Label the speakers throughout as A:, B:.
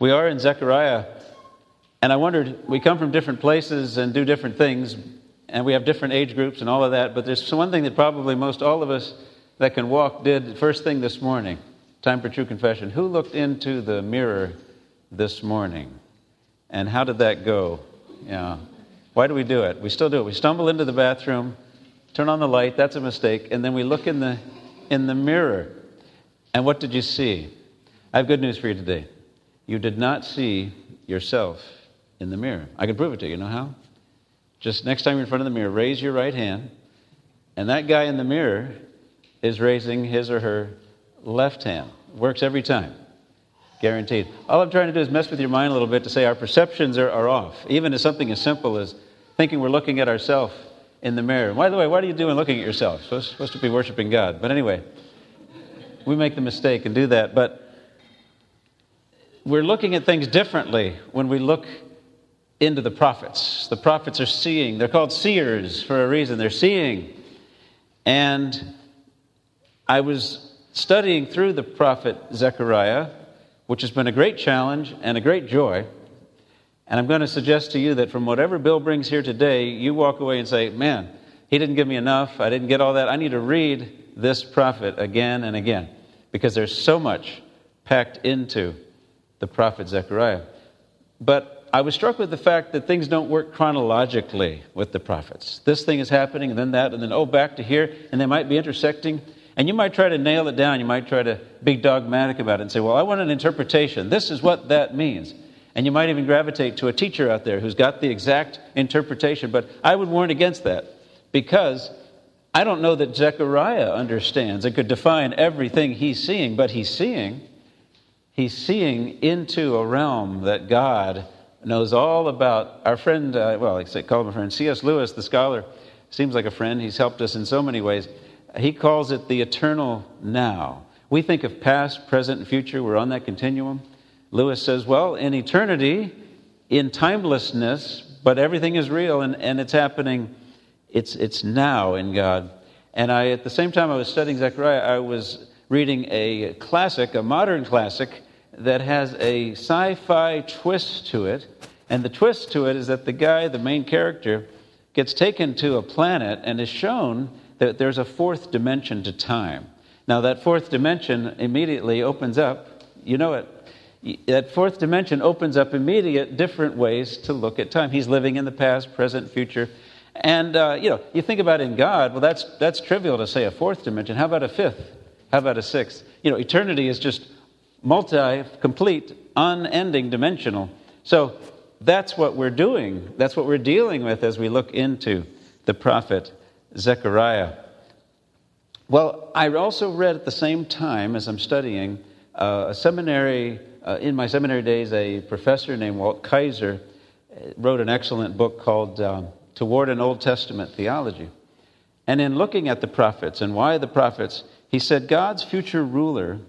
A: We are in Zechariah, and I wondered, we come from different places and do different things, and we have different age groups and all of that, but there's one thing that probably most all of us that can walk did first thing this morning. Time for true confession. Who looked into the mirror this morning? And how did that go? Yeah. Why do we do it? We still do it. We stumble into the bathroom, turn on the light, that's a mistake, and then we look in the in the mirror. And what did you see? I have good news for you today. You did not see yourself in the mirror. I can prove it to you. You know how? Just next time you're in front of the mirror, raise your right hand, and that guy in the mirror is raising his or her left hand. Works every time. Guaranteed. All I'm trying to do is mess with your mind a little bit to say our perceptions are, are off. Even as something as simple as thinking we're looking at ourselves in the mirror. By the way, what are you doing looking at yourself? Supposed, supposed to be worshiping God. But anyway, we make the mistake and do that. But we're looking at things differently when we look into the prophets. The prophets are seeing. They're called seers for a reason. They're seeing. And I was studying through the prophet Zechariah, which has been a great challenge and a great joy. And I'm going to suggest to you that from whatever Bill brings here today, you walk away and say, Man, he didn't give me enough. I didn't get all that. I need to read this prophet again and again because there's so much packed into the prophet Zechariah. But I was struck with the fact that things don't work chronologically with the prophets. This thing is happening, and then that, and then, oh, back to here, and they might be intersecting. And you might try to nail it down. You might try to be dogmatic about it and say, well, I want an interpretation. This is what that means. And you might even gravitate to a teacher out there who's got the exact interpretation. But I would warn against that because I don't know that Zechariah understands and could define everything he's seeing, but he's seeing. He's seeing into a realm that God knows all about. Our friend, uh, well, I call him a friend, C.S. Lewis, the scholar, seems like a friend. He's helped us in so many ways. He calls it the eternal now. We think of past, present, and future. We're on that continuum. Lewis says, well, in eternity, in timelessness, but everything is real and, and it's happening, it's, it's now in God. And I, at the same time I was studying Zechariah, I was reading a classic, a modern classic, that has a sci fi twist to it. And the twist to it is that the guy, the main character, gets taken to a planet and is shown that there's a fourth dimension to time. Now, that fourth dimension immediately opens up, you know it, that fourth dimension opens up immediate different ways to look at time. He's living in the past, present, future. And, uh, you know, you think about in God, well, that's, that's trivial to say a fourth dimension. How about a fifth? How about a sixth? You know, eternity is just multi, complete, unending, dimensional. So that's what we're doing. That's what we're dealing with as we look into the prophet Zechariah. Well, I also read at the same time as I'm studying uh, a seminary uh, in my seminary days, a professor named Walt Kaiser uh, wrote an excellent book called um, Toward an Old Testament Theology. And in looking at the prophets and why the prophets, he said God's future ruler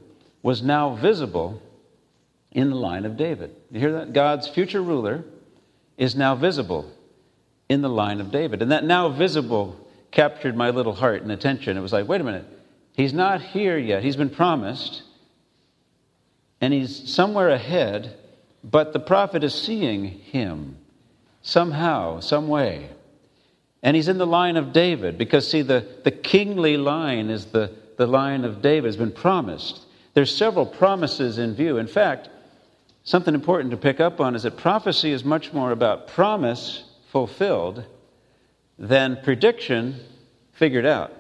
A: was now visible in the line of David. You hear that? God's future ruler is now visible in the line of David. And that now visible captured my little heart and attention. It was like, wait a minute, he's not here yet. He's been promised and he's somewhere ahead, but the prophet is seeing him somehow, some way. And he's in the line of David because, see, the, the kingly line is the, the line of David, has been promised. There's several promises in view. In fact, something important to pick up on is that prophecy is much more about promise fulfilled than prediction figured out.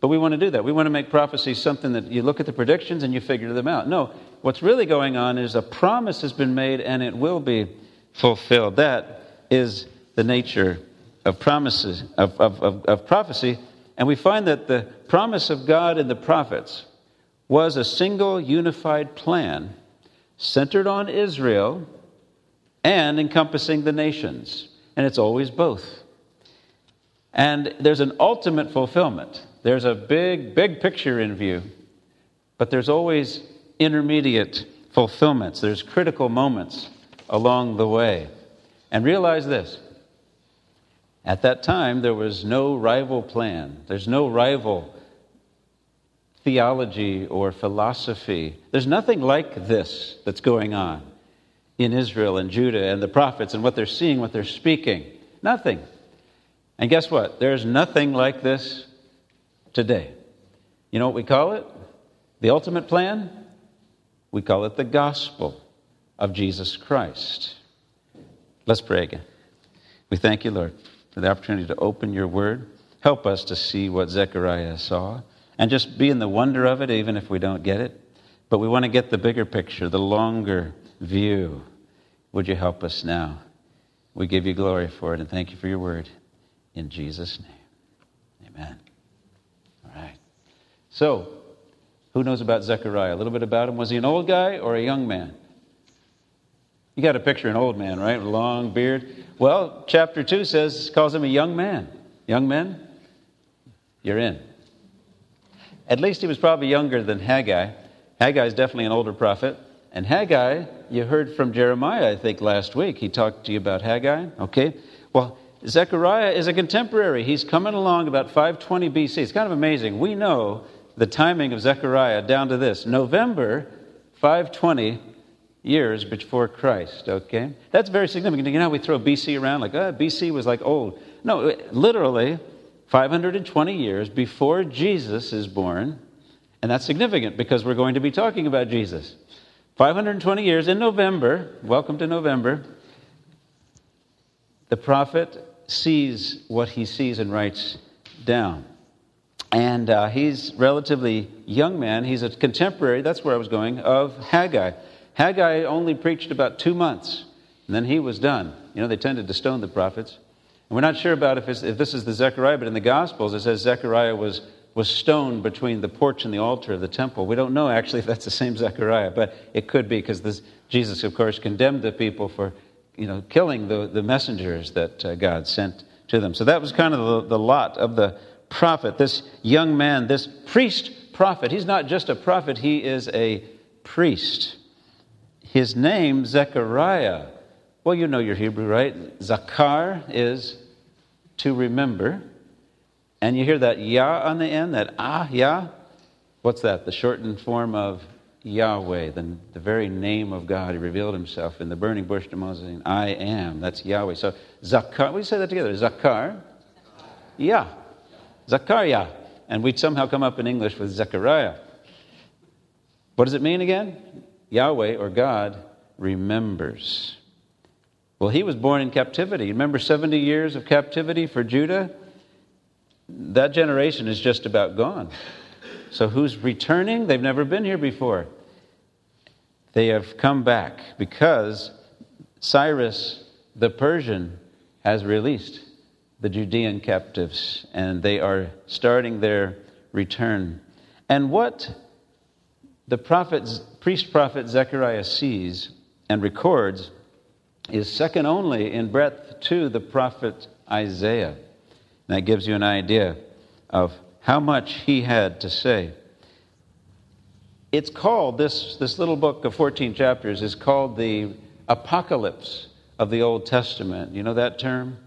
A: But we want to do that. We want to make prophecy something that you look at the predictions and you figure them out. No, what's really going on is a promise has been made and it will be fulfilled. That is the nature of promises, of, of, of, of prophecy. And we find that the promise of God in the prophets was a single unified plan centered on Israel and encompassing the nations. And it's always both. And there's an ultimate fulfillment. There's a big, big picture in view, but there's always intermediate fulfillments. There's critical moments along the way. And realize this at that time, there was no rival plan, there's no rival theology or philosophy. There's nothing like this that's going on in Israel and Judah and the prophets and what they're seeing, what they're speaking. Nothing. And guess what? There's nothing like this today. You know what we call it? The ultimate plan? We call it the gospel of Jesus Christ. Let's pray again. We thank you, Lord, for the opportunity to open your word. Help us to see what Zechariah saw and just be in the wonder of it, even if we don't get it. But we want to get the bigger picture, the longer view. Would you help us now? We give you glory for it and thank you for your word. In Jesus' name, amen. All right. So, who knows about Zechariah? A little bit about him. Was he an old guy or a young man? You got to picture an old man, right? A long beard. Well, chapter 2 says, calls him a young man. Young men, you're in. At least he was probably younger than Haggai. Haggai is definitely an older prophet. And Haggai, you heard from Jeremiah, I think, last week. He talked to you about Haggai. Okay? Well, Zechariah is a contemporary. He's coming along about 520 BC. It's kind of amazing. We know the timing of Zechariah down to this November 520 years before Christ, okay? That's very significant. You know we throw BC around like, oh, BC was like old. No, literally 520 years before Jesus is born. And that's significant because we're going to be talking about Jesus. 520 years in November, welcome to November, the prophet sees what he sees and writes down. And uh, he's relatively young man. He's a contemporary, that's where I was going, of Haggai. Haggai only preached about two months, and then he was done. You know, they tended to stone the prophets. We're not sure about if, if this is the Zechariah, but in the Gospels it says Zechariah was, was stoned between the porch and the altar of the temple. We don't know actually if that's the same Zechariah, but it could be because Jesus, of course, condemned the people for you know, killing the, the messengers that uh, God sent to them. So that was kind of the, the lot of the prophet, this young man, this priest prophet. He's not just a prophet, he is a priest. His name, Zechariah. Well, you know your Hebrew, right? Zakar is to remember. And you hear that Yah on the end, that Ah, Yah. What's that? The shortened form of Yahweh, the, the very name of God. He revealed himself in the burning bush to Moses, saying, I am. That's Yahweh. So, Zakar, we say that together. Zakar, Yah. Zachariah. And we'd somehow come up in English with Zechariah. What does it mean again? Yahweh or God remembers. Well, he was born in captivity. Remember 70 years of captivity for Judah? That generation is just about gone. So who's returning? They've never been here before. They have come back because Cyrus the Persian has released the Judean captives, and they are starting their return. And what the prophet, priest prophet Zechariah sees and records is second only in breadth to the prophet Isaiah. And that gives you an idea of how much he had to say. It's called, this, this little book of 14 chapters is called the Apocalypse of the Old Testament. You know that term?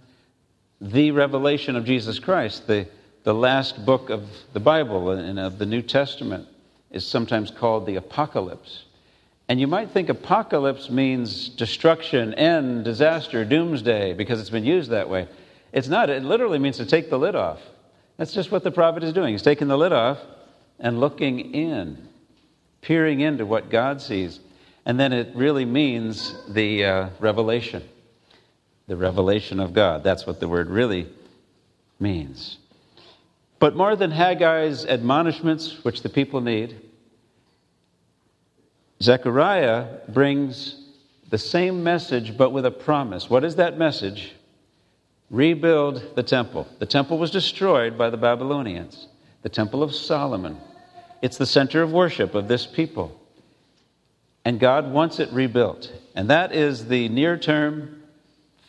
A: the revelation of Jesus Christ, the, the last book of the Bible and of the New Testament, is sometimes called the Apocalypse. And you might think apocalypse means destruction, end, disaster, doomsday, because it's been used that way. It's not. It literally means to take the lid off. That's just what the prophet is doing. He's taking the lid off and looking in, peering into what God sees. And then it really means the uh, revelation the revelation of God. That's what the word really means. But more than Haggai's admonishments, which the people need, Zechariah brings the same message but with a promise. What is that message? Rebuild the temple. The temple was destroyed by the Babylonians, the temple of Solomon. It's the center of worship of this people. And God wants it rebuilt. And that is the near term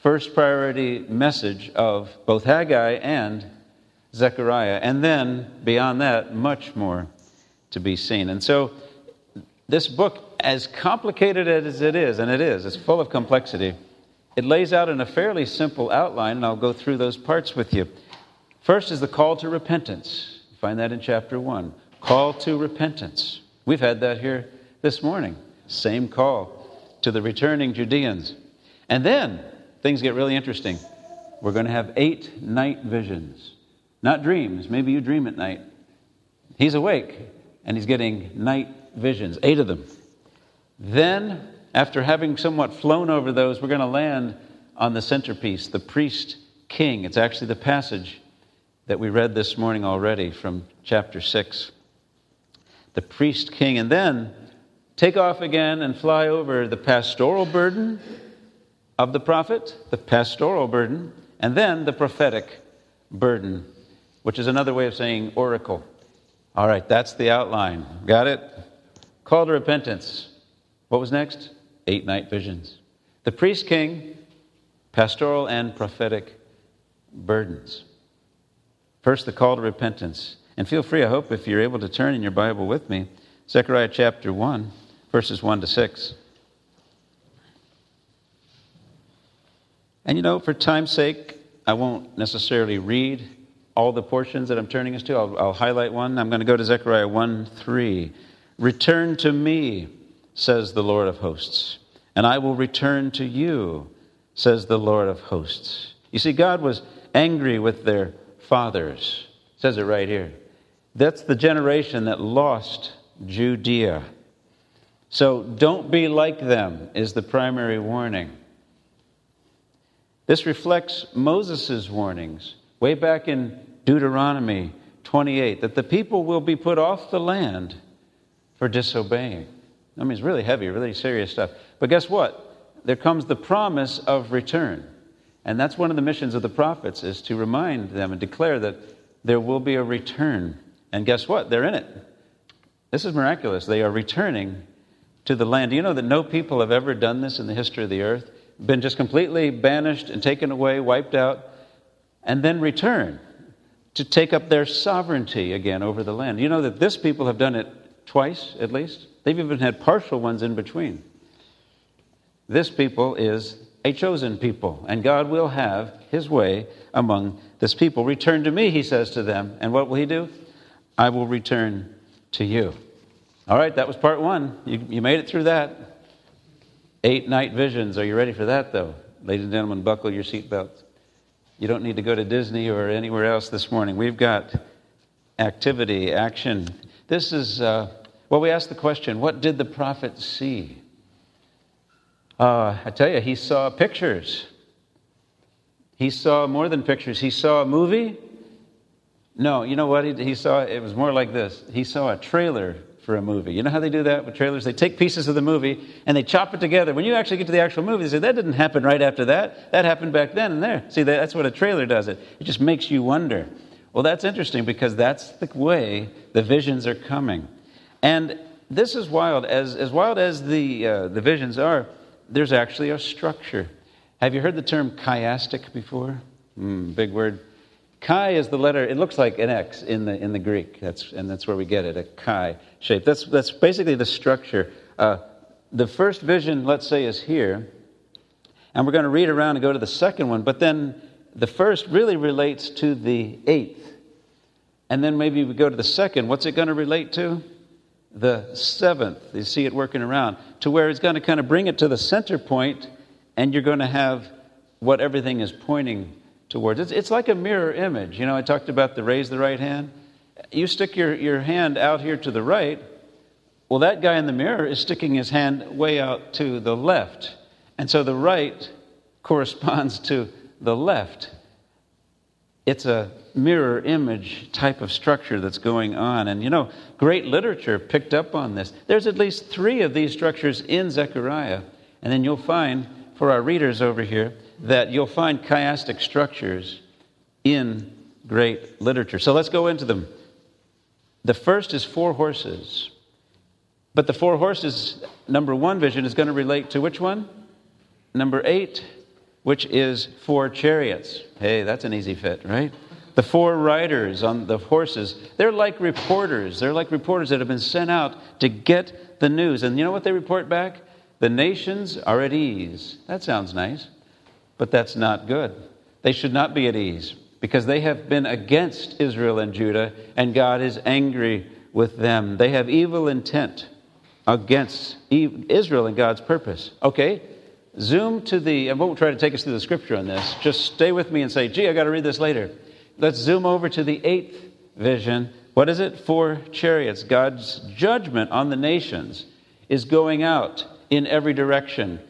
A: first priority message of both Haggai and Zechariah. And then, beyond that, much more to be seen. And so, this book, as complicated as it is, and it is, it's full of complexity, it lays out in a fairly simple outline, and I'll go through those parts with you. First is the call to repentance. You find that in chapter 1. Call to repentance. We've had that here this morning. Same call to the returning Judeans. And then things get really interesting. We're going to have eight night visions, not dreams. Maybe you dream at night. He's awake and he's getting night visions, eight of them. Then, after having somewhat flown over those, we're going to land on the centerpiece, the priest king. It's actually the passage that we read this morning already from chapter 6. The priest king. And then take off again and fly over the pastoral burden of the prophet, the pastoral burden, and then the prophetic burden, which is another way of saying oracle. All right, that's the outline. Got it? Call to repentance. What was next? Eight night visions. The priest king, pastoral and prophetic burdens. First, the call to repentance. And feel free, I hope, if you're able to turn in your Bible with me, Zechariah chapter 1, verses 1 to 6. And you know, for time's sake, I won't necessarily read all the portions that I'm turning us to. I'll, I'll highlight one. I'm going to go to Zechariah 1 3. Return to me, says the Lord of hosts, and I will return to you, says the Lord of hosts. You see, God was angry with their fathers. It says it right here. That's the generation that lost Judea. So don't be like them, is the primary warning. This reflects Moses' warnings way back in Deuteronomy 28 that the people will be put off the land for disobeying. I mean, it's really heavy, really serious stuff. But guess what? There comes the promise of return. And that's one of the missions of the prophets is to remind them and declare that there will be a return. And guess what? They're in it. This is miraculous. They are returning to the land. Do you know that no people have ever done this in the history of the earth? been just completely banished and taken away, wiped out, and then return to take up their sovereignty again over the land. You know that this people have done it twice at least? They've even had partial ones in between. This people is a chosen people, and God will have his way among this people. Return to me, he says to them. And what will he do? I will return to you. All right, that was part one. You, you made it through that. Eight night visions. Are you ready for that, though? Ladies and gentlemen, buckle your seatbelts. You don't need to go to Disney or anywhere else this morning. We've got activity, action. This is, uh, well, we asked the question what did the prophet see? Uh, I tell you, he saw pictures. He saw more than pictures. He saw a movie. No, you know what? He, he saw, it was more like this. He saw a trailer for a movie. You know how they do that with trailers? They take pieces of the movie and they chop it together. When you actually get to the actual movie, they say, that didn't happen right after that. That happened back then and there. See, that's what a trailer does it. It just makes you wonder. Well, that's interesting because that's the way the visions are coming. And this is wild. As, as wild as the, uh, the visions are, there's actually a structure. Have you heard the term chiastic before? Mm, big word. Chi is the letter, it looks like an X in the, in the Greek, that's, and that's where we get it, a chi shape. That's, that's basically the structure. Uh, the first vision, let's say, is here, and we're going to read around and go to the second one, but then the first really relates to the eighth. And then maybe we go to the second. What's it going to relate to? The seventh. You see it working around to where it's going to kind of bring it to the center point, and you're going to have what everything is pointing towards. It's, it's like a mirror image. You know, I talked about the raise the right hand. You stick your, your hand out here to the right. Well, that guy in the mirror is sticking his hand way out to the left. And so the right corresponds to the left. It's a mirror image type of structure that's going on. And you know, great literature picked up on this. There's at least three of these structures in Zechariah. And then you'll find, for our readers over here, that you'll find chiastic structures in great literature. So let's go into them. The first is four horses. But the four horses, number one vision, is going to relate to which one? Number eight, which is four chariots. Hey, that's an easy fit, right? The four riders on the horses, they're like reporters. They're like reporters that have been sent out to get the news. And you know what they report back? The nations are at ease. That sounds nice. But that's not good. They should not be at ease because they have been against Israel and Judah, and God is angry with them. They have evil intent against Israel and God's purpose. Okay, zoom to the, I won't try to take us through the scripture on this. Just stay with me and say, gee, I got to read this later. Let's zoom over to the eighth vision. What is it? Four chariots. God's judgment on the nations is going out in every direction,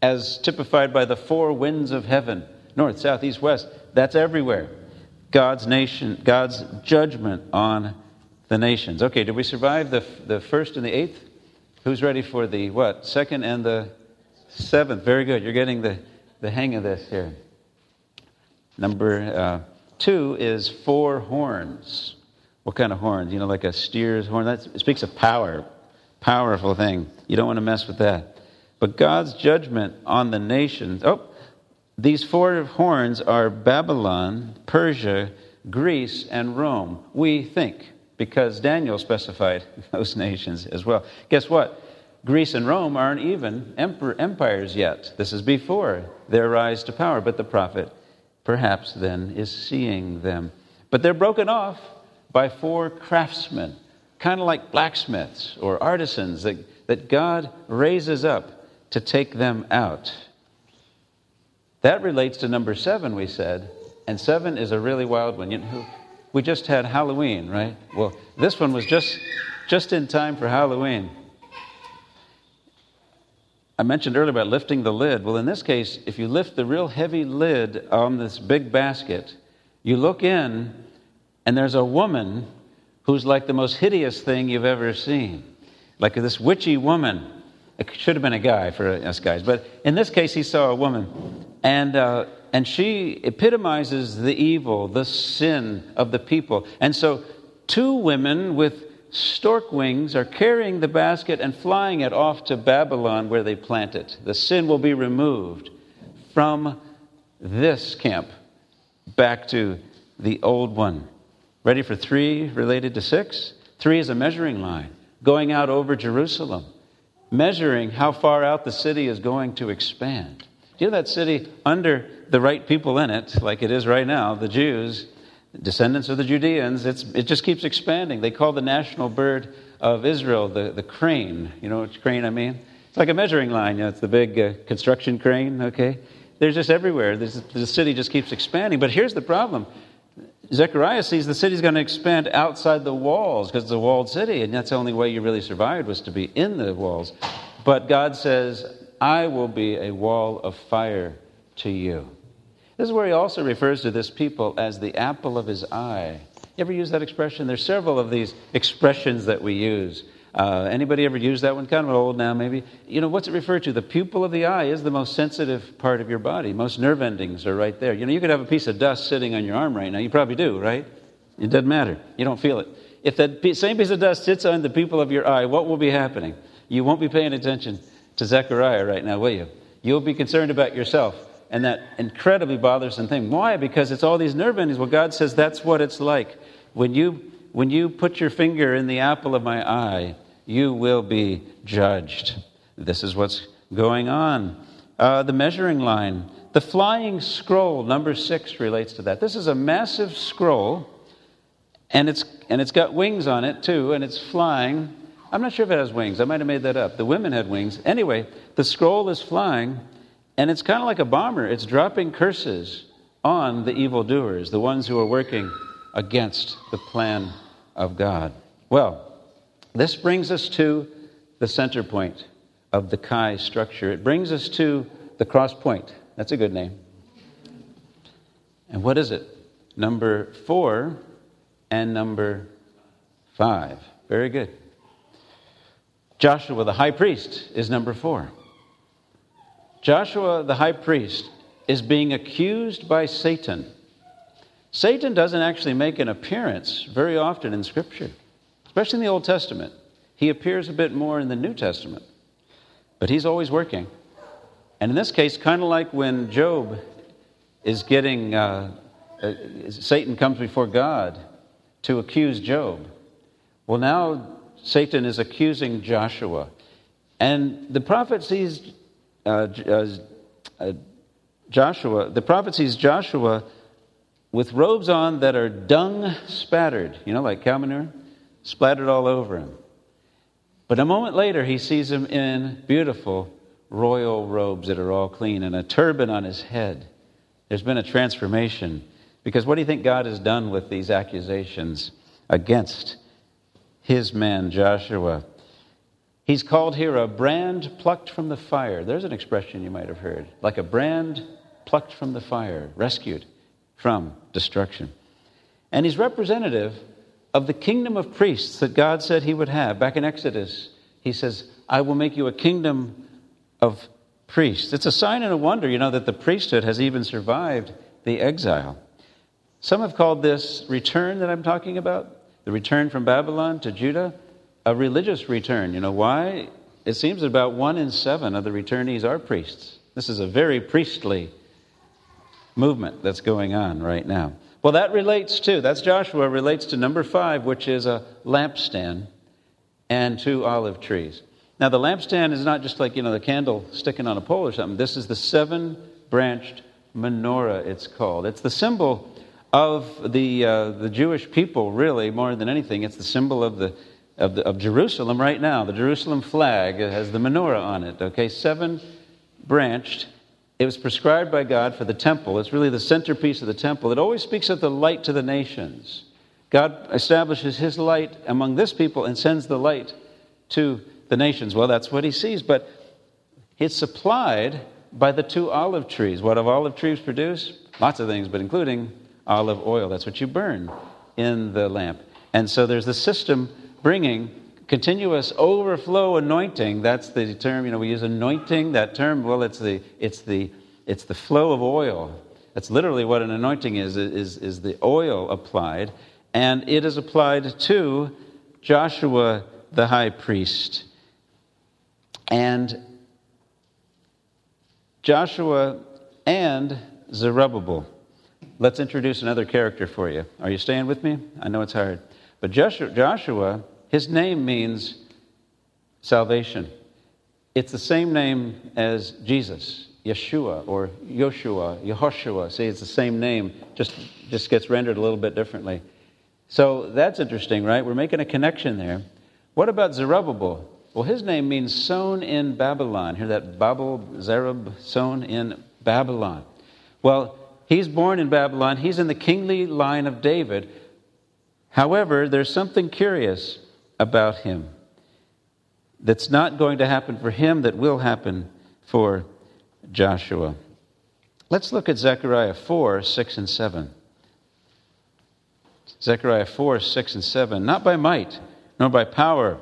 A: as typified by the four winds of heaven north, south, east, west. That's everywhere. God's nation, God's judgment on the nations. Okay, did we survive the, the first and the eighth? Who's ready for the what? Second and the seventh. Very good. You're getting the, the hang of this here. Number uh, two is four horns. What kind of horns? You know, like a steer's horn. That speaks of power. Powerful thing. You don't want to mess with that. But God's judgment on the nations. Oh, these four horns are Babylon, Persia, Greece, and Rome. We think because Daniel specified those nations as well. Guess what? Greece and Rome aren't even empires yet. This is before their rise to power, but the prophet perhaps then is seeing them. But they're broken off by four craftsmen, kind of like blacksmiths or artisans that, that God raises up to take them out. That relates to number seven, we said, and seven is a really wild one. You know, we just had Halloween, right? Well, this one was just just in time for Halloween. I mentioned earlier about lifting the lid. Well, in this case, if you lift the real heavy lid on this big basket, you look in, and there's a woman who's like the most hideous thing you've ever seen. Like this witchy woman. It should have been a guy for us guys, but in this case, he saw a woman. And uh, and she epitomizes the evil, the sin of the people. And so, two women with stork wings are carrying the basket and flying it off to Babylon where they plant it. The sin will be removed from this camp back to the old one. Ready for three related to six? Three is a measuring line going out over Jerusalem, measuring how far out the city is going to expand. Do you know that city under the right people in it, like it is right now, the Jews, descendants of the Judeans, it just keeps expanding. They call the national bird of Israel the, the crane. You know which crane I mean? It's like a measuring line. You know, it's the big uh, construction crane, okay? They're just everywhere. The city just keeps expanding. But here's the problem Zechariah sees the city's going to expand outside the walls because it's a walled city, and that's the only way you really survived was to be in the walls. But God says, I will be a wall of fire to you. This is where he also refers to this people as the apple of his eye. You ever use that expression? There's several of these expressions that we use. Uh, anybody ever use that one? Kind of old now, maybe. You know, what's it referred to? The pupil of the eye is the most sensitive part of your body. Most nerve endings are right there. You know, you could have a piece of dust sitting on your arm right now. You probably do, right? It doesn't matter. You don't feel it. If that same piece of dust sits on the pupil of your eye, what will be happening? You won't be paying attention to Zechariah right now, will you? You'll be concerned about yourself and that incredibly bothersome thing. Why? Because it's all these nerve endings. Well, God says that's what it's like. When you, when you put your finger in the apple of my eye, you will be judged. This is what's going on. Uh, the measuring line. The flying scroll, number six, relates to that. This is a massive scroll, and it's, and it's got wings on it too, and it's flying. I'm not sure if it has wings. I might have made that up. The women had wings. Anyway, the scroll is flying, and it's kind of like a bomber, it's dropping curses on the evildoers, the ones who are working against the plan of God. Well, this brings us to the center point of the Chi structure. It brings us to the cross point. That's a good name. And what is it? Number four and number five. Very good. Joshua, the high priest, is number four. Joshua, the high priest, is being accused by Satan. Satan doesn't actually make an appearance very often in Scripture, especially in the Old Testament. He appears a bit more in the New Testament, but he's always working. And in this case, kind of like when Job is getting, uh, uh, Satan comes before God to accuse Job. Well, now Satan is accusing Joshua. And the prophet sees uh, uh, uh, Joshua, the prophet sees Joshua with robes on that are dung spattered, you know, like cow manure, splattered all over him. But a moment later, he sees him in beautiful royal robes that are all clean and a turban on his head. There's been a transformation. Because what do you think God has done with these accusations against his man Joshua? He's called here a brand plucked from the fire. There's an expression you might have heard like a brand plucked from the fire, rescued from destruction. And he's representative of the kingdom of priests that God said he would have. Back in Exodus, he says, I will make you a kingdom of priests. It's a sign and a wonder, you know, that the priesthood has even survived the exile. Some have called this return that I'm talking about, the return from Babylon to Judah, a religious return. You know why? It seems that about one in seven of the returnees are priests. This is a very priestly movement that's going on right now. Well, that relates to, that's Joshua, relates to number five, which is a lampstand and two olive trees. Now, the lampstand is not just like, you know, the candle sticking on a pole or something. This is the seven branched menorah, it's called. It's the symbol of the, uh, the Jewish people, really, more than anything. It's the symbol of, the, of, the, of Jerusalem right now. The Jerusalem flag has the menorah on it, okay? Seven branched. It was prescribed by God for the temple. It's really the centerpiece of the temple. It always speaks of the light to the nations. God establishes his light among this people and sends the light to the nations. Well, that's what he sees, but it's supplied by the two olive trees. What do olive trees produce? Lots of things, but including olive oil. That's what you burn in the lamp. And so there's the system bringing continuous overflow anointing. That's the term, you know, we use anointing, that term. Well, it's the, it's the, it's the flow of oil. That's literally what an anointing is, is, is the oil applied. And it is applied to Joshua the high priest. And Joshua and Zerubbabel. Let's introduce another character for you. Are you staying with me? I know it's hard. But Joshua, his name means salvation. It's the same name as Jesus, Yeshua or Yoshua, Yehoshua. See, it's the same name, just, just gets rendered a little bit differently. So that's interesting, right? We're making a connection there. What about Zerubbabel? Well, his name means sown in Babylon. Hear that? Babel, Zerub, sown in Babylon. Well, he's born in Babylon. He's in the kingly line of David. However, there's something curious about him that's not going to happen for him that will happen for Joshua. Let's look at Zechariah 4 6 and 7. Zechariah 4 6 and 7. Not by might, nor by power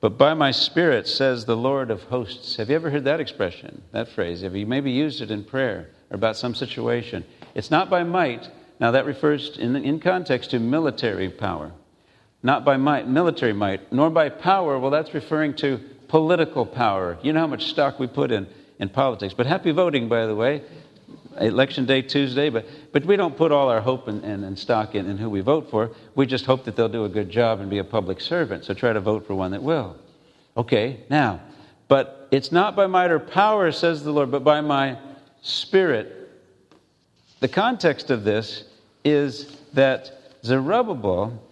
A: but by my Spirit, says the Lord of hosts. Have you ever heard that expression, that phrase? Have you maybe used it in prayer or about some situation? It's not by might. Now, that refers in, in context to military power. Not by might, military might, nor by power. Well, that's referring to political power. You know how much stock we put in, in politics. But happy voting, by the way election day Tuesday, but, but we don't put all our hope and, and, and stock in, in who we vote for. We just hope that they'll do a good job and be a public servant. So try to vote for one that will. Okay, now, but it's not by might or power, says the Lord, but by my spirit. The context of this is that Zerubbabel,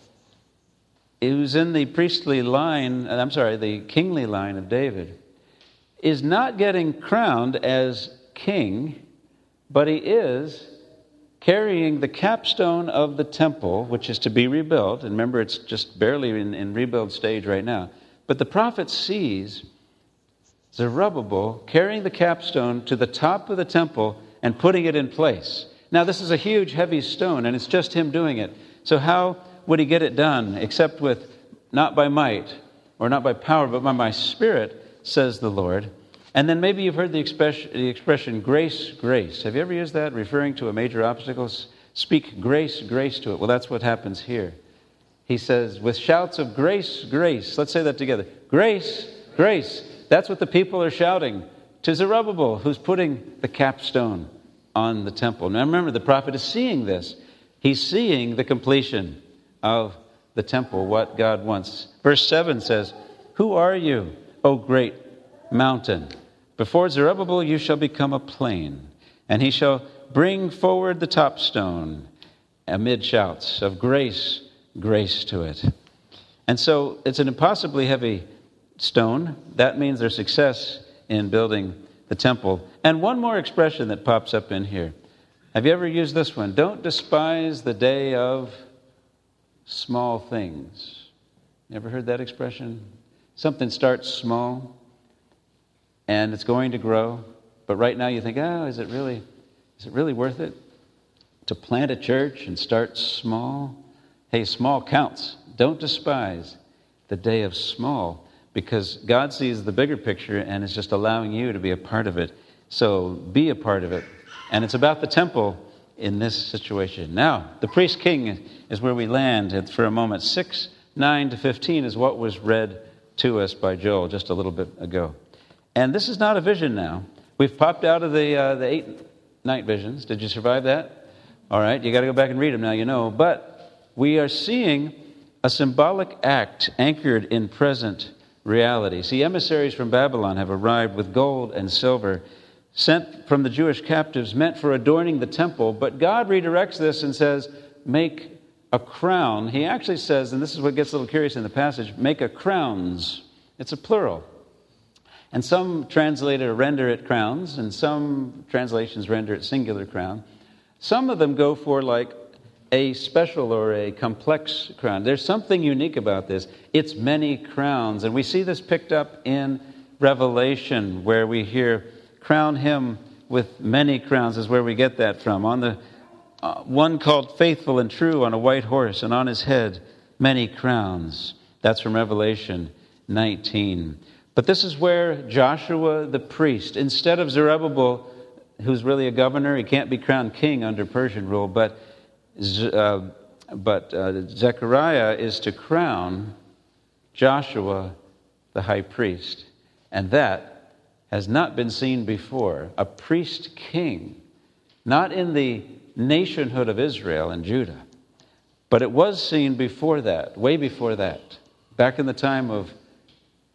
A: who's in the priestly line, uh, I'm sorry, the kingly line of David, is not getting crowned as king but he is carrying the capstone of the temple, which is to be rebuilt. And remember, it's just barely in, in rebuild stage right now. But the prophet sees Zerubbabel carrying the capstone to the top of the temple and putting it in place. Now, this is a huge, heavy stone, and it's just him doing it. So, how would he get it done except with not by might or not by power, but by my spirit, says the Lord? And then maybe you've heard the expression, the expression grace, grace. Have you ever used that referring to a major obstacle? Speak grace, grace to it. Well, that's what happens here. He says, with shouts of grace, grace. Let's say that together. Grace, grace. That's what the people are shouting to Zerubbabel, who's putting the capstone on the temple. Now remember, the prophet is seeing this. He's seeing the completion of the temple, what God wants. Verse 7 says, Who are you, O great mountain? Before Zerubbabel you shall become a plain, and he shall bring forward the top stone amid shouts of grace, grace to it. And so it's an impossibly heavy stone. That means their success in building the temple. And one more expression that pops up in here. Have you ever used this one? Don't despise the day of small things. You ever heard that expression? Something starts small and it's going to grow, but right now you think, oh, is it really, is it really worth it to plant a church and start small? Hey, small counts. Don't despise the day of small because God sees the bigger picture and is just allowing you to be a part of it. So be a part of it. And it's about the temple in this situation. Now, the priest king is where we land for a moment. 6, 9 to 15 is what was read to us by Joel just a little bit ago. And this is not a vision now. We've popped out of the, uh, the eight night visions. Did you survive that? All right, you got to go back and read them now, you know. But we are seeing a symbolic act anchored in present reality. See, emissaries from Babylon have arrived with gold and silver sent from the Jewish captives meant for adorning the temple, but God redirects this and says, Make a crown. He actually says, and this is what gets a little curious in the passage, make a crowns. It's a plural. And some translate it render it crowns, and some translations render it singular crown. Some of them go for like a special or a complex crown. There's something unique about this. It's many crowns. And we see this picked up in Revelation, where we hear, Crown him with many crowns, is where we get that from. On the uh, one called Faithful and True on a white horse, and on his head, many crowns. That's from Revelation 19. But this is where Joshua the priest, instead of Zerubbabel, who's really a governor, he can't be crowned king under Persian rule, but uh, but uh, Zechariah is to crown Joshua the high priest. And that has not been seen before. A priest king, not in the nationhood of Israel and Judah, but it was seen before that, way before that. Back in the time of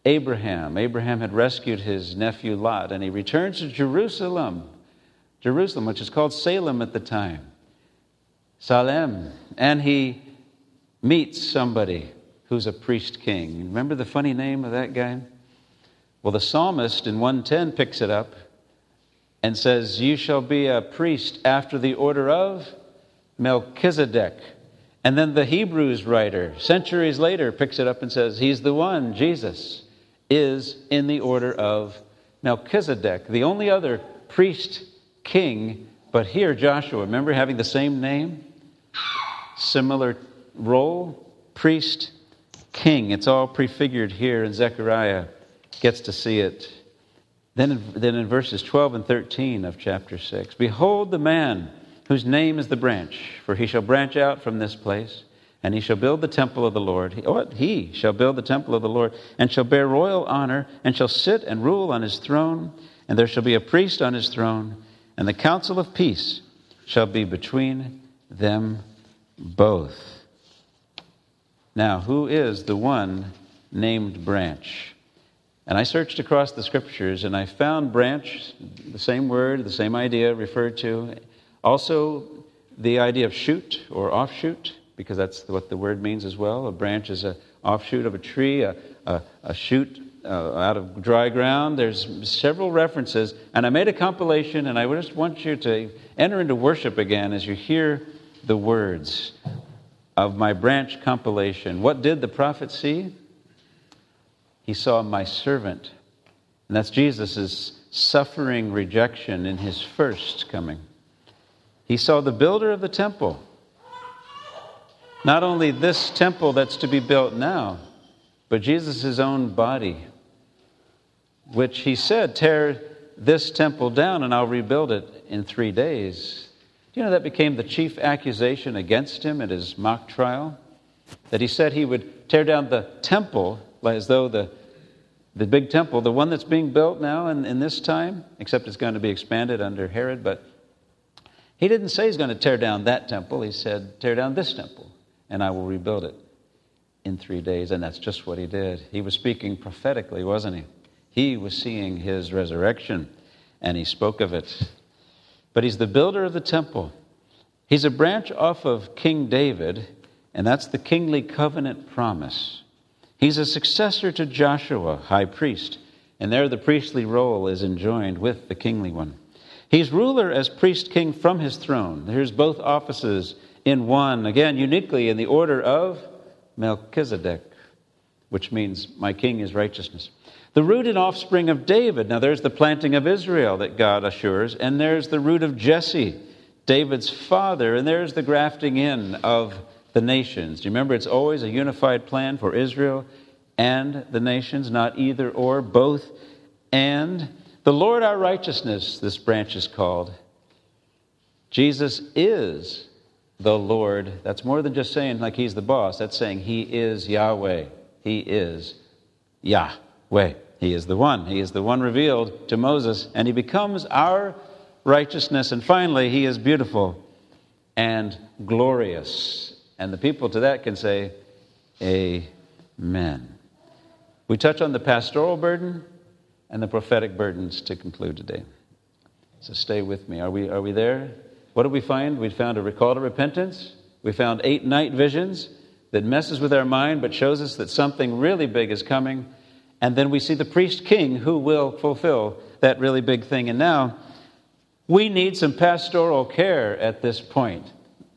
A: Abraham, Abraham had rescued his nephew Lot, and he returns to Jerusalem, Jerusalem, which is called Salem at the time. Salem, and he meets somebody who's a priest king. Remember the funny name of that guy? Well, the psalmist in 110 picks it up and says, You shall be a priest after the order of Melchizedek. And then the Hebrews writer, centuries later, picks it up and says, He's the one, Jesus, is in the order of Melchizedek, the only other priest king. But here, Joshua, remember having the same name? Similar role priest, king. It's all prefigured here, and Zechariah gets to see it. Then, then in verses 12 and 13 of chapter 6 Behold the man whose name is the branch, for he shall branch out from this place, and he shall build the temple of the Lord. He, what? He shall build the temple of the Lord, and shall bear royal honor, and shall sit and rule on his throne, and there shall be a priest on his throne, and the counsel of peace shall be between them both. Now, who is the one named branch? And I searched across the scriptures and I found branch, the same word, the same idea referred to. Also, the idea of shoot or offshoot, because that's what the word means as well. A branch is an offshoot of a tree, a, a, a shoot uh, out of dry ground. There's several references, and I made a compilation, and I just want you to enter into worship again as you hear the words of my branch compilation. What did the prophet see? He saw my servant. And that's Jesus' suffering rejection in his first coming. He saw the builder of the temple. Not only this temple that's to be built now, but Jesus' own body, which he said, Tear this temple down and I'll rebuild it in three days. Do you know that became the chief accusation against him at his mock trial? That he said he would tear down the temple as though the, the big temple, the one that's being built now in, in this time, except it's going to be expanded under Herod, but he didn't say he's going to tear down that temple. He said, tear down this temple, and I will rebuild it in three days. And that's just what he did. He was speaking prophetically, wasn't he? He was seeing his resurrection, and he spoke of it but he's the builder of the temple. He's a branch off of King David, and that's the kingly covenant promise. He's a successor to Joshua, high priest, and there the priestly role is enjoined with the kingly one. He's ruler as priest king from his throne. There's both offices in one, again, uniquely in the order of Melchizedek, which means my king is righteousness. The root and offspring of David. Now, there's the planting of Israel that God assures, and there's the root of Jesse, David's father, and there's the grafting in of the nations. Do you remember it's always a unified plan for Israel and the nations, not either or, both and. The Lord our righteousness, this branch is called. Jesus is the Lord. That's more than just saying like he's the boss. That's saying he is Yahweh. He is Yahweh. He is the one. He is the one revealed to Moses, and he becomes our righteousness. And finally, he is beautiful and glorious. And the people to that can say, Amen. We touch on the pastoral burden and the prophetic burdens to conclude today. So stay with me. Are we, are we there? What did we find? We found a recall to repentance. We found eight night visions that messes with our mind but shows us that something really big is coming. And then we see the priest king who will fulfill that really big thing. And now we need some pastoral care at this point.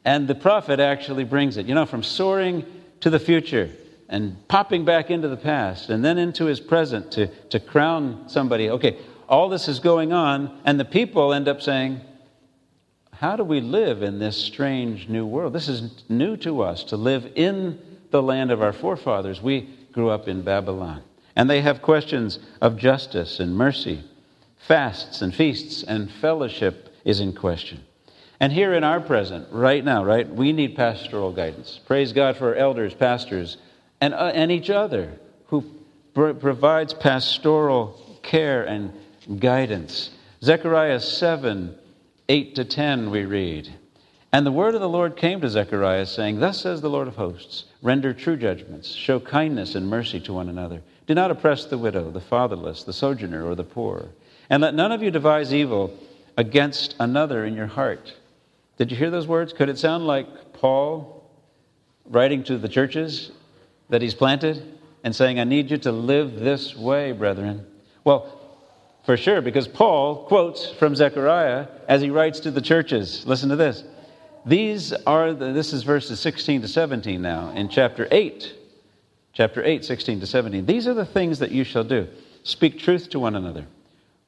A: And the prophet actually brings it, you know, from soaring to the future and popping back into the past and then into his present to, to crown somebody. Okay, all this is going on, and the people end up saying, how do we live in this strange new world? This is new to us to live in the land of our forefathers. We grew up in Babylon. And they have questions of justice and mercy. Fasts and feasts and fellowship is in question. And here in our present, right now, right, we need pastoral guidance. Praise God for our elders, pastors, and, uh, and each other who pr- provides pastoral care and guidance. Zechariah 7 8 to 10, we read. And the word of the Lord came to Zechariah, saying, Thus says the Lord of hosts, render true judgments, show kindness and mercy to one another. Do not oppress the widow, the fatherless, the sojourner, or the poor. And let none of you devise evil against another in your heart. Did you hear those words? Could it sound like Paul writing to the churches that he's planted and saying, I need you to live this way, brethren? Well, for sure, because Paul quotes from Zechariah as he writes to the churches. Listen to this. These are, the, this is verses 16 to 17 now in chapter 8. Chapter 8, 16 to 17. These are the things that you shall do speak truth to one another,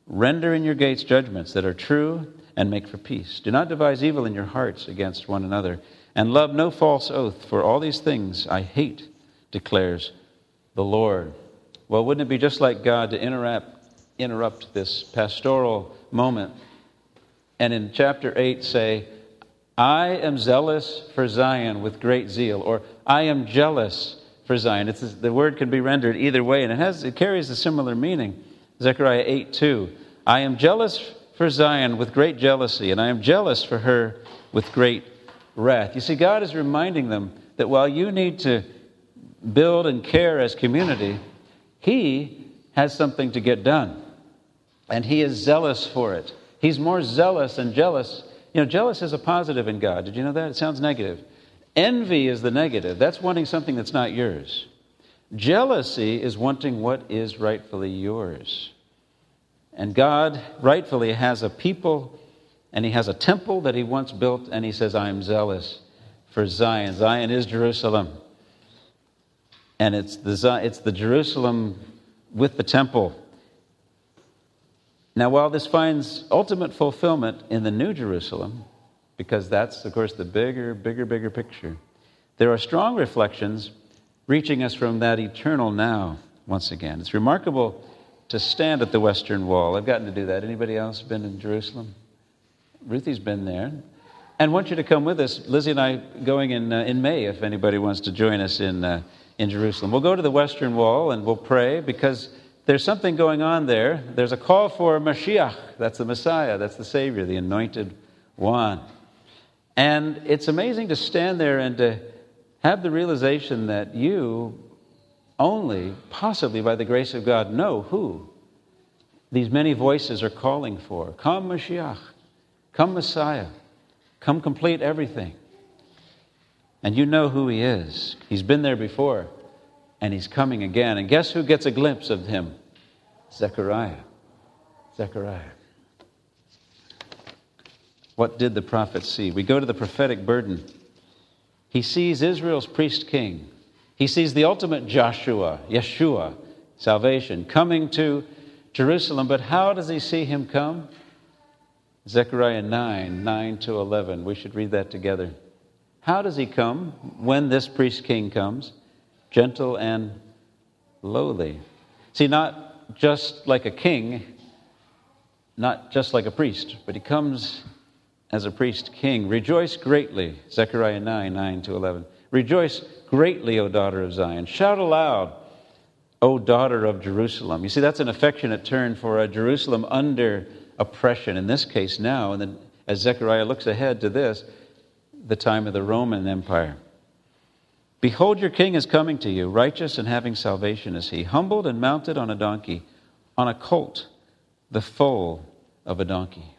A: render in your gates judgments that are true, and make for peace. Do not devise evil in your hearts against one another, and love no false oath, for all these things I hate, declares the Lord. Well, wouldn't it be just like God to interact interrupt this pastoral moment and in chapter 8 say, I am zealous for Zion with great zeal, or I am jealous for Zion. It's, the word can be rendered either way, and it, has, it carries a similar meaning. Zechariah 8 2. I am jealous for Zion with great jealousy, and I am jealous for her with great wrath. You see, God is reminding them that while you need to build and care as community, He has something to get done and he is zealous for it. He's more zealous and jealous. You know, jealous is a positive in God. Did you know that? It sounds negative. Envy is the negative. That's wanting something that's not yours. Jealousy is wanting what is rightfully yours. And God rightfully has a people and he has a temple that he once built, and he says, I am zealous for Zion. Zion is Jerusalem. And it's the, it's the Jerusalem with the temple now, while this finds ultimate fulfillment in the New Jerusalem, because that's, of course, the bigger, bigger, bigger picture, there are strong reflections reaching us from that eternal now once again. It's remarkable to stand at the Western Wall. I've gotten to do that. Anybody else been in Jerusalem? Ruthie's been there. And I want you to come with us. Lizzie and I going in, uh, in May if anybody wants to join us in, uh, in Jerusalem. We'll go to the Western Wall and we'll pray because there's something going on there. There's a call for Mashiach. That's the Messiah. That's the Savior, the anointed one. And it's amazing to stand there and to have the realization that you only, possibly by the grace of God, know who these many voices are calling for. Come, Mashiach. Come, Messiah. Come complete everything. And you know who he is. He's been there before. and he's coming again. And guess who gets a glimpse of him? Zechariah. Zechariah. What did the prophet see? We go to the prophetic burden. He sees Israel's priest king. He sees the ultimate Joshua, Yeshua, salvation, coming to Jerusalem. But how does he see him come? Zechariah 9, 9 to 11. We should read that together. How does he come when this priest king comes? Gentle and lowly. See, not just like a king, not just like a priest, but he comes as a priest king. Rejoice greatly, Zechariah 9, 9 to 11. Rejoice greatly, O daughter of Zion. Shout aloud, O daughter of Jerusalem. You see, that's an affectionate term for a Jerusalem under oppression. In this case, now, and then as Zechariah looks ahead to this, the time of the Roman Empire. Behold, your king is coming to you, righteous and having salvation is he, humbled and mounted on a donkey, on a colt, the foal of a donkey.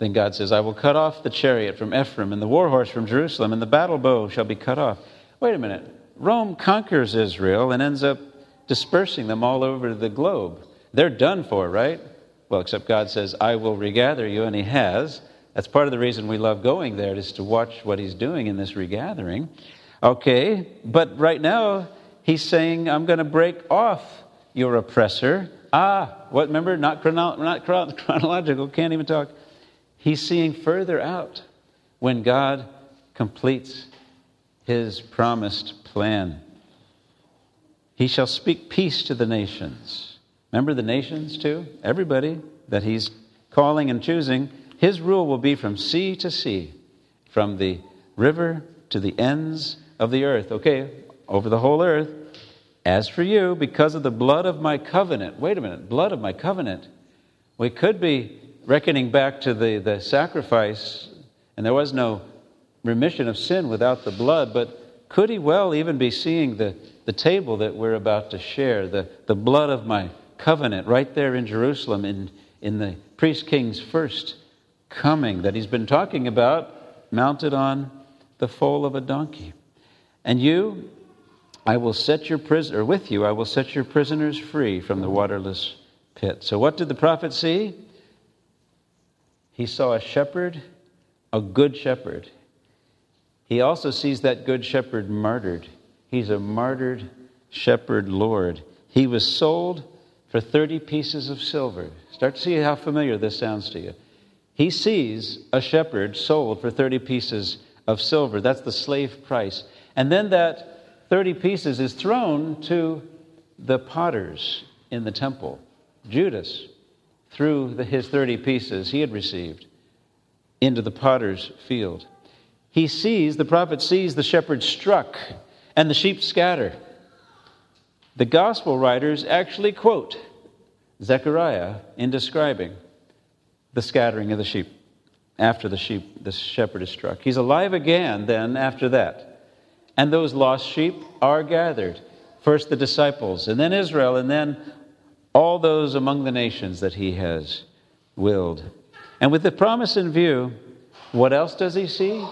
A: Then God says, I will cut off the chariot from Ephraim and the war horse from Jerusalem, and the battle bow shall be cut off. Wait a minute. Rome conquers Israel and ends up dispersing them all over the globe. They're done for, right? Well, except God says, I will regather you, and He has. That's part of the reason we love going there, is to watch what He's doing in this regathering. Okay, but right now, He's saying, I'm going to break off your oppressor. Ah, what, remember, not, chrono- not chronological, can't even talk. He's seeing further out when God completes His promised plan. He shall speak peace to the nations Remember the nations, too? Everybody that he's calling and choosing. His rule will be from sea to sea, from the river to the ends of the earth. Okay, over the whole earth. As for you, because of the blood of my covenant, wait a minute, blood of my covenant. We could be reckoning back to the, the sacrifice, and there was no remission of sin without the blood, but could he well even be seeing the, the table that we're about to share, the, the blood of my covenant right there in Jerusalem in, in the priest king's first coming that he's been talking about, mounted on the foal of a donkey. And you, I will set your prisoner with you, I will set your prisoners free from the waterless pit. So, what did the prophet see? He saw a shepherd, a good shepherd. He also sees that good shepherd martyred. He's a martyred shepherd Lord. He was sold for 30 pieces of silver. Start to see how familiar this sounds to you. He sees a shepherd sold for 30 pieces of silver. That's the slave price. And then that 30 pieces is thrown to the potters in the temple. Judas threw the, his 30 pieces he had received into the potter's field. He sees, the prophet sees the shepherd struck and the sheep scatter. The gospel writers actually quote Zechariah in describing the scattering of the sheep after the sheep the shepherd is struck. He's alive again then after that. And those lost sheep are gathered. First the disciples, and then Israel, and then all those among the nations that he has willed. And with the promise in view, what else does he see?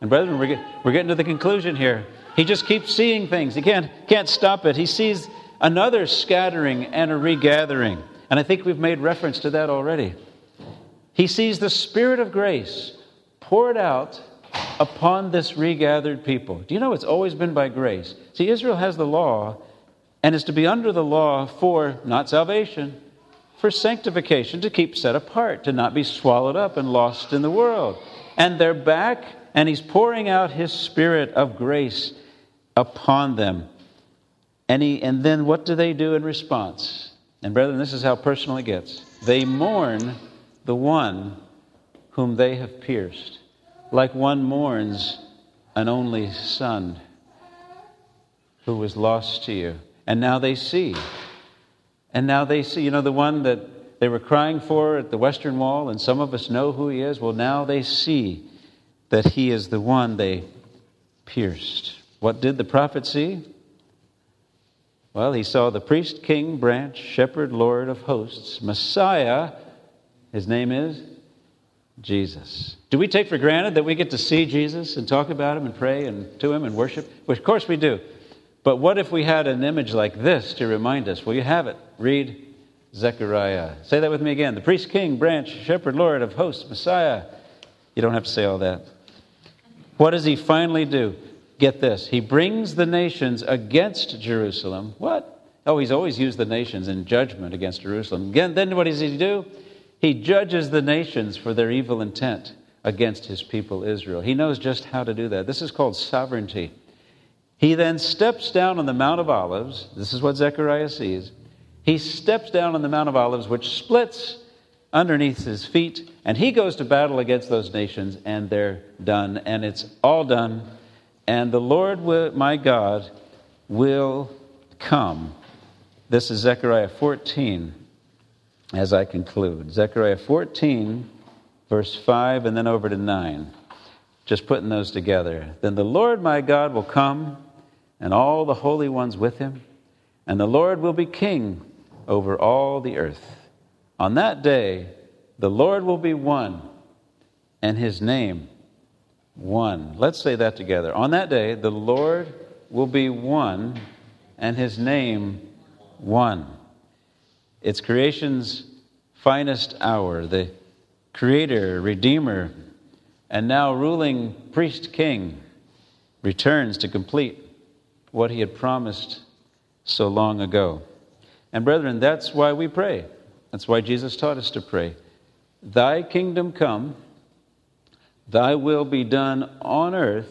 A: And brethren, we're, get, we're getting to the conclusion here. He just keeps seeing things. He can't, can't stop it. He sees another scattering and a regathering. And I think we've made reference to that already. He sees the Spirit of grace poured out upon this regathered people. Do you know it's always been by grace? See, Israel has the law and is to be under the law for not salvation, for sanctification, to keep set apart, to not be swallowed up and lost in the world. And they're back, and He's pouring out His Spirit of grace upon them. And, he, and then what do they do in response? And, brethren, this is how personal it gets. They mourn the one whom they have pierced, like one mourns an only son who was lost to you. And now they see. And now they see, you know, the one that they were crying for at the Western Wall, and some of us know who he is. Well, now they see that he is the one they pierced. What did the prophet see? Well, he saw the priest, king, branch, shepherd, lord of hosts, Messiah. His name is Jesus. Do we take for granted that we get to see Jesus and talk about him and pray and to him and worship? Well, of course we do. But what if we had an image like this to remind us? Well, you have it. Read Zechariah. Say that with me again. The priest, king, branch, shepherd, Lord of hosts, Messiah. You don't have to say all that. What does he finally do? Get this. He brings the nations against Jerusalem. What? Oh, he's always used the nations in judgment against Jerusalem. Again, then what does he do? He judges the nations for their evil intent against his people Israel. He knows just how to do that. This is called sovereignty. He then steps down on the Mount of Olives. This is what Zechariah sees. He steps down on the Mount of Olives, which splits underneath his feet, and he goes to battle against those nations, and they're done. And it's all done. And the Lord, will, my God, will come. This is Zechariah 14 as I conclude. Zechariah 14, verse 5, and then over to 9. Just putting those together. Then the Lord my God will come, and all the holy ones with him, and the Lord will be king over all the earth. On that day, the Lord will be one, and his name one. Let's say that together. On that day, the Lord will be one, and his name one. It's creation's finest hour. The creator, redeemer, and now ruling priest king returns to complete what he had promised so long ago. And brethren, that's why we pray. That's why Jesus taught us to pray. Thy kingdom come, thy will be done on earth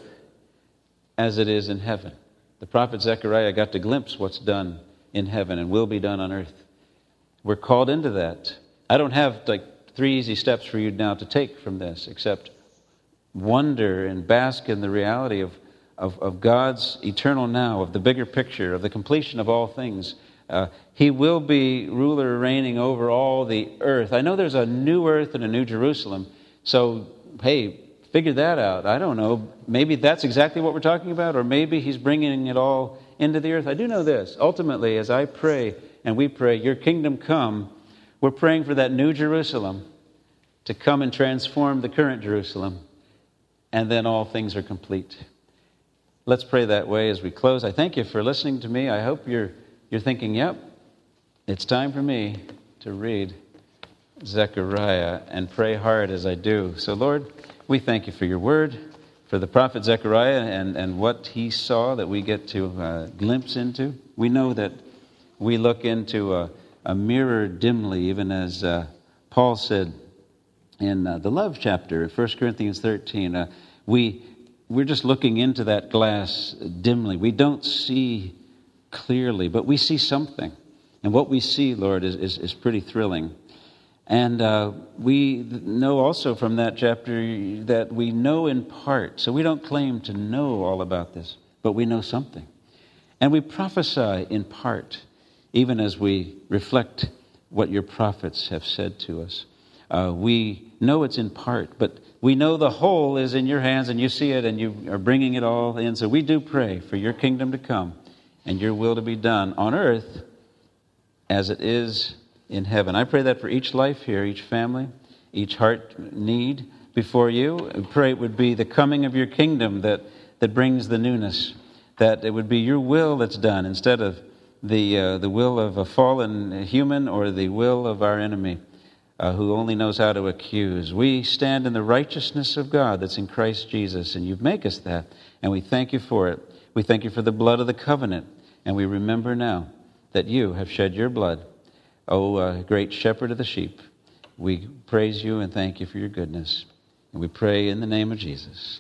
A: as it is in heaven. The prophet Zechariah got to glimpse what's done in heaven and will be done on earth. We're called into that. I don't have like three easy steps for you now to take from this, except wonder and bask in the reality of, of, of God's eternal now, of the bigger picture, of the completion of all things. Uh, he will be ruler reigning over all the earth. I know there's a new earth and a new Jerusalem. So, hey, figure that out. I don't know. Maybe that's exactly what we're talking about, or maybe he's bringing it all into the earth. I do know this. Ultimately, as I pray and we pray, Your kingdom come, we're praying for that new Jerusalem to come and transform the current Jerusalem, and then all things are complete. Let's pray that way as we close. I thank you for listening to me. I hope you're, you're thinking, yep, it's time for me to read Zechariah and pray hard as I do. So, Lord, we thank you for your word for the prophet Zechariah and, and what he saw that we get to uh, glimpse into. We know that we look into a, a mirror dimly, even as uh, Paul said in uh, the love chapter, 1 Corinthians 13. Uh, we, we're just looking into that glass dimly. We don't see clearly, but we see something. And what we see, Lord, is, is, is pretty thrilling. And uh, we know also from that chapter that we know in part. So we don't claim to know all about this, but we know something. And we prophesy in part, even as we reflect what your prophets have said to us. Uh, we know it's in part, but we know the whole is in your hands and you see it and you are bringing it all in. So we do pray for your kingdom to come and your will to be done on earth as it is in heaven. I pray that for each life here, each family, each heart need before you. I pray it would be the coming of your kingdom that, that brings the newness, that it would be your will that's done instead of the, uh, the will of a fallen human or the will of our enemy. Uh, who only knows how to accuse. We stand in the righteousness of God that's in Christ Jesus, and you make us that, and we thank you for it. We thank you for the blood of the covenant, and we remember now that you have shed your blood O uh, great shepherd of the sheep, we praise you and thank you for your goodness. And we pray in the name of Jesus.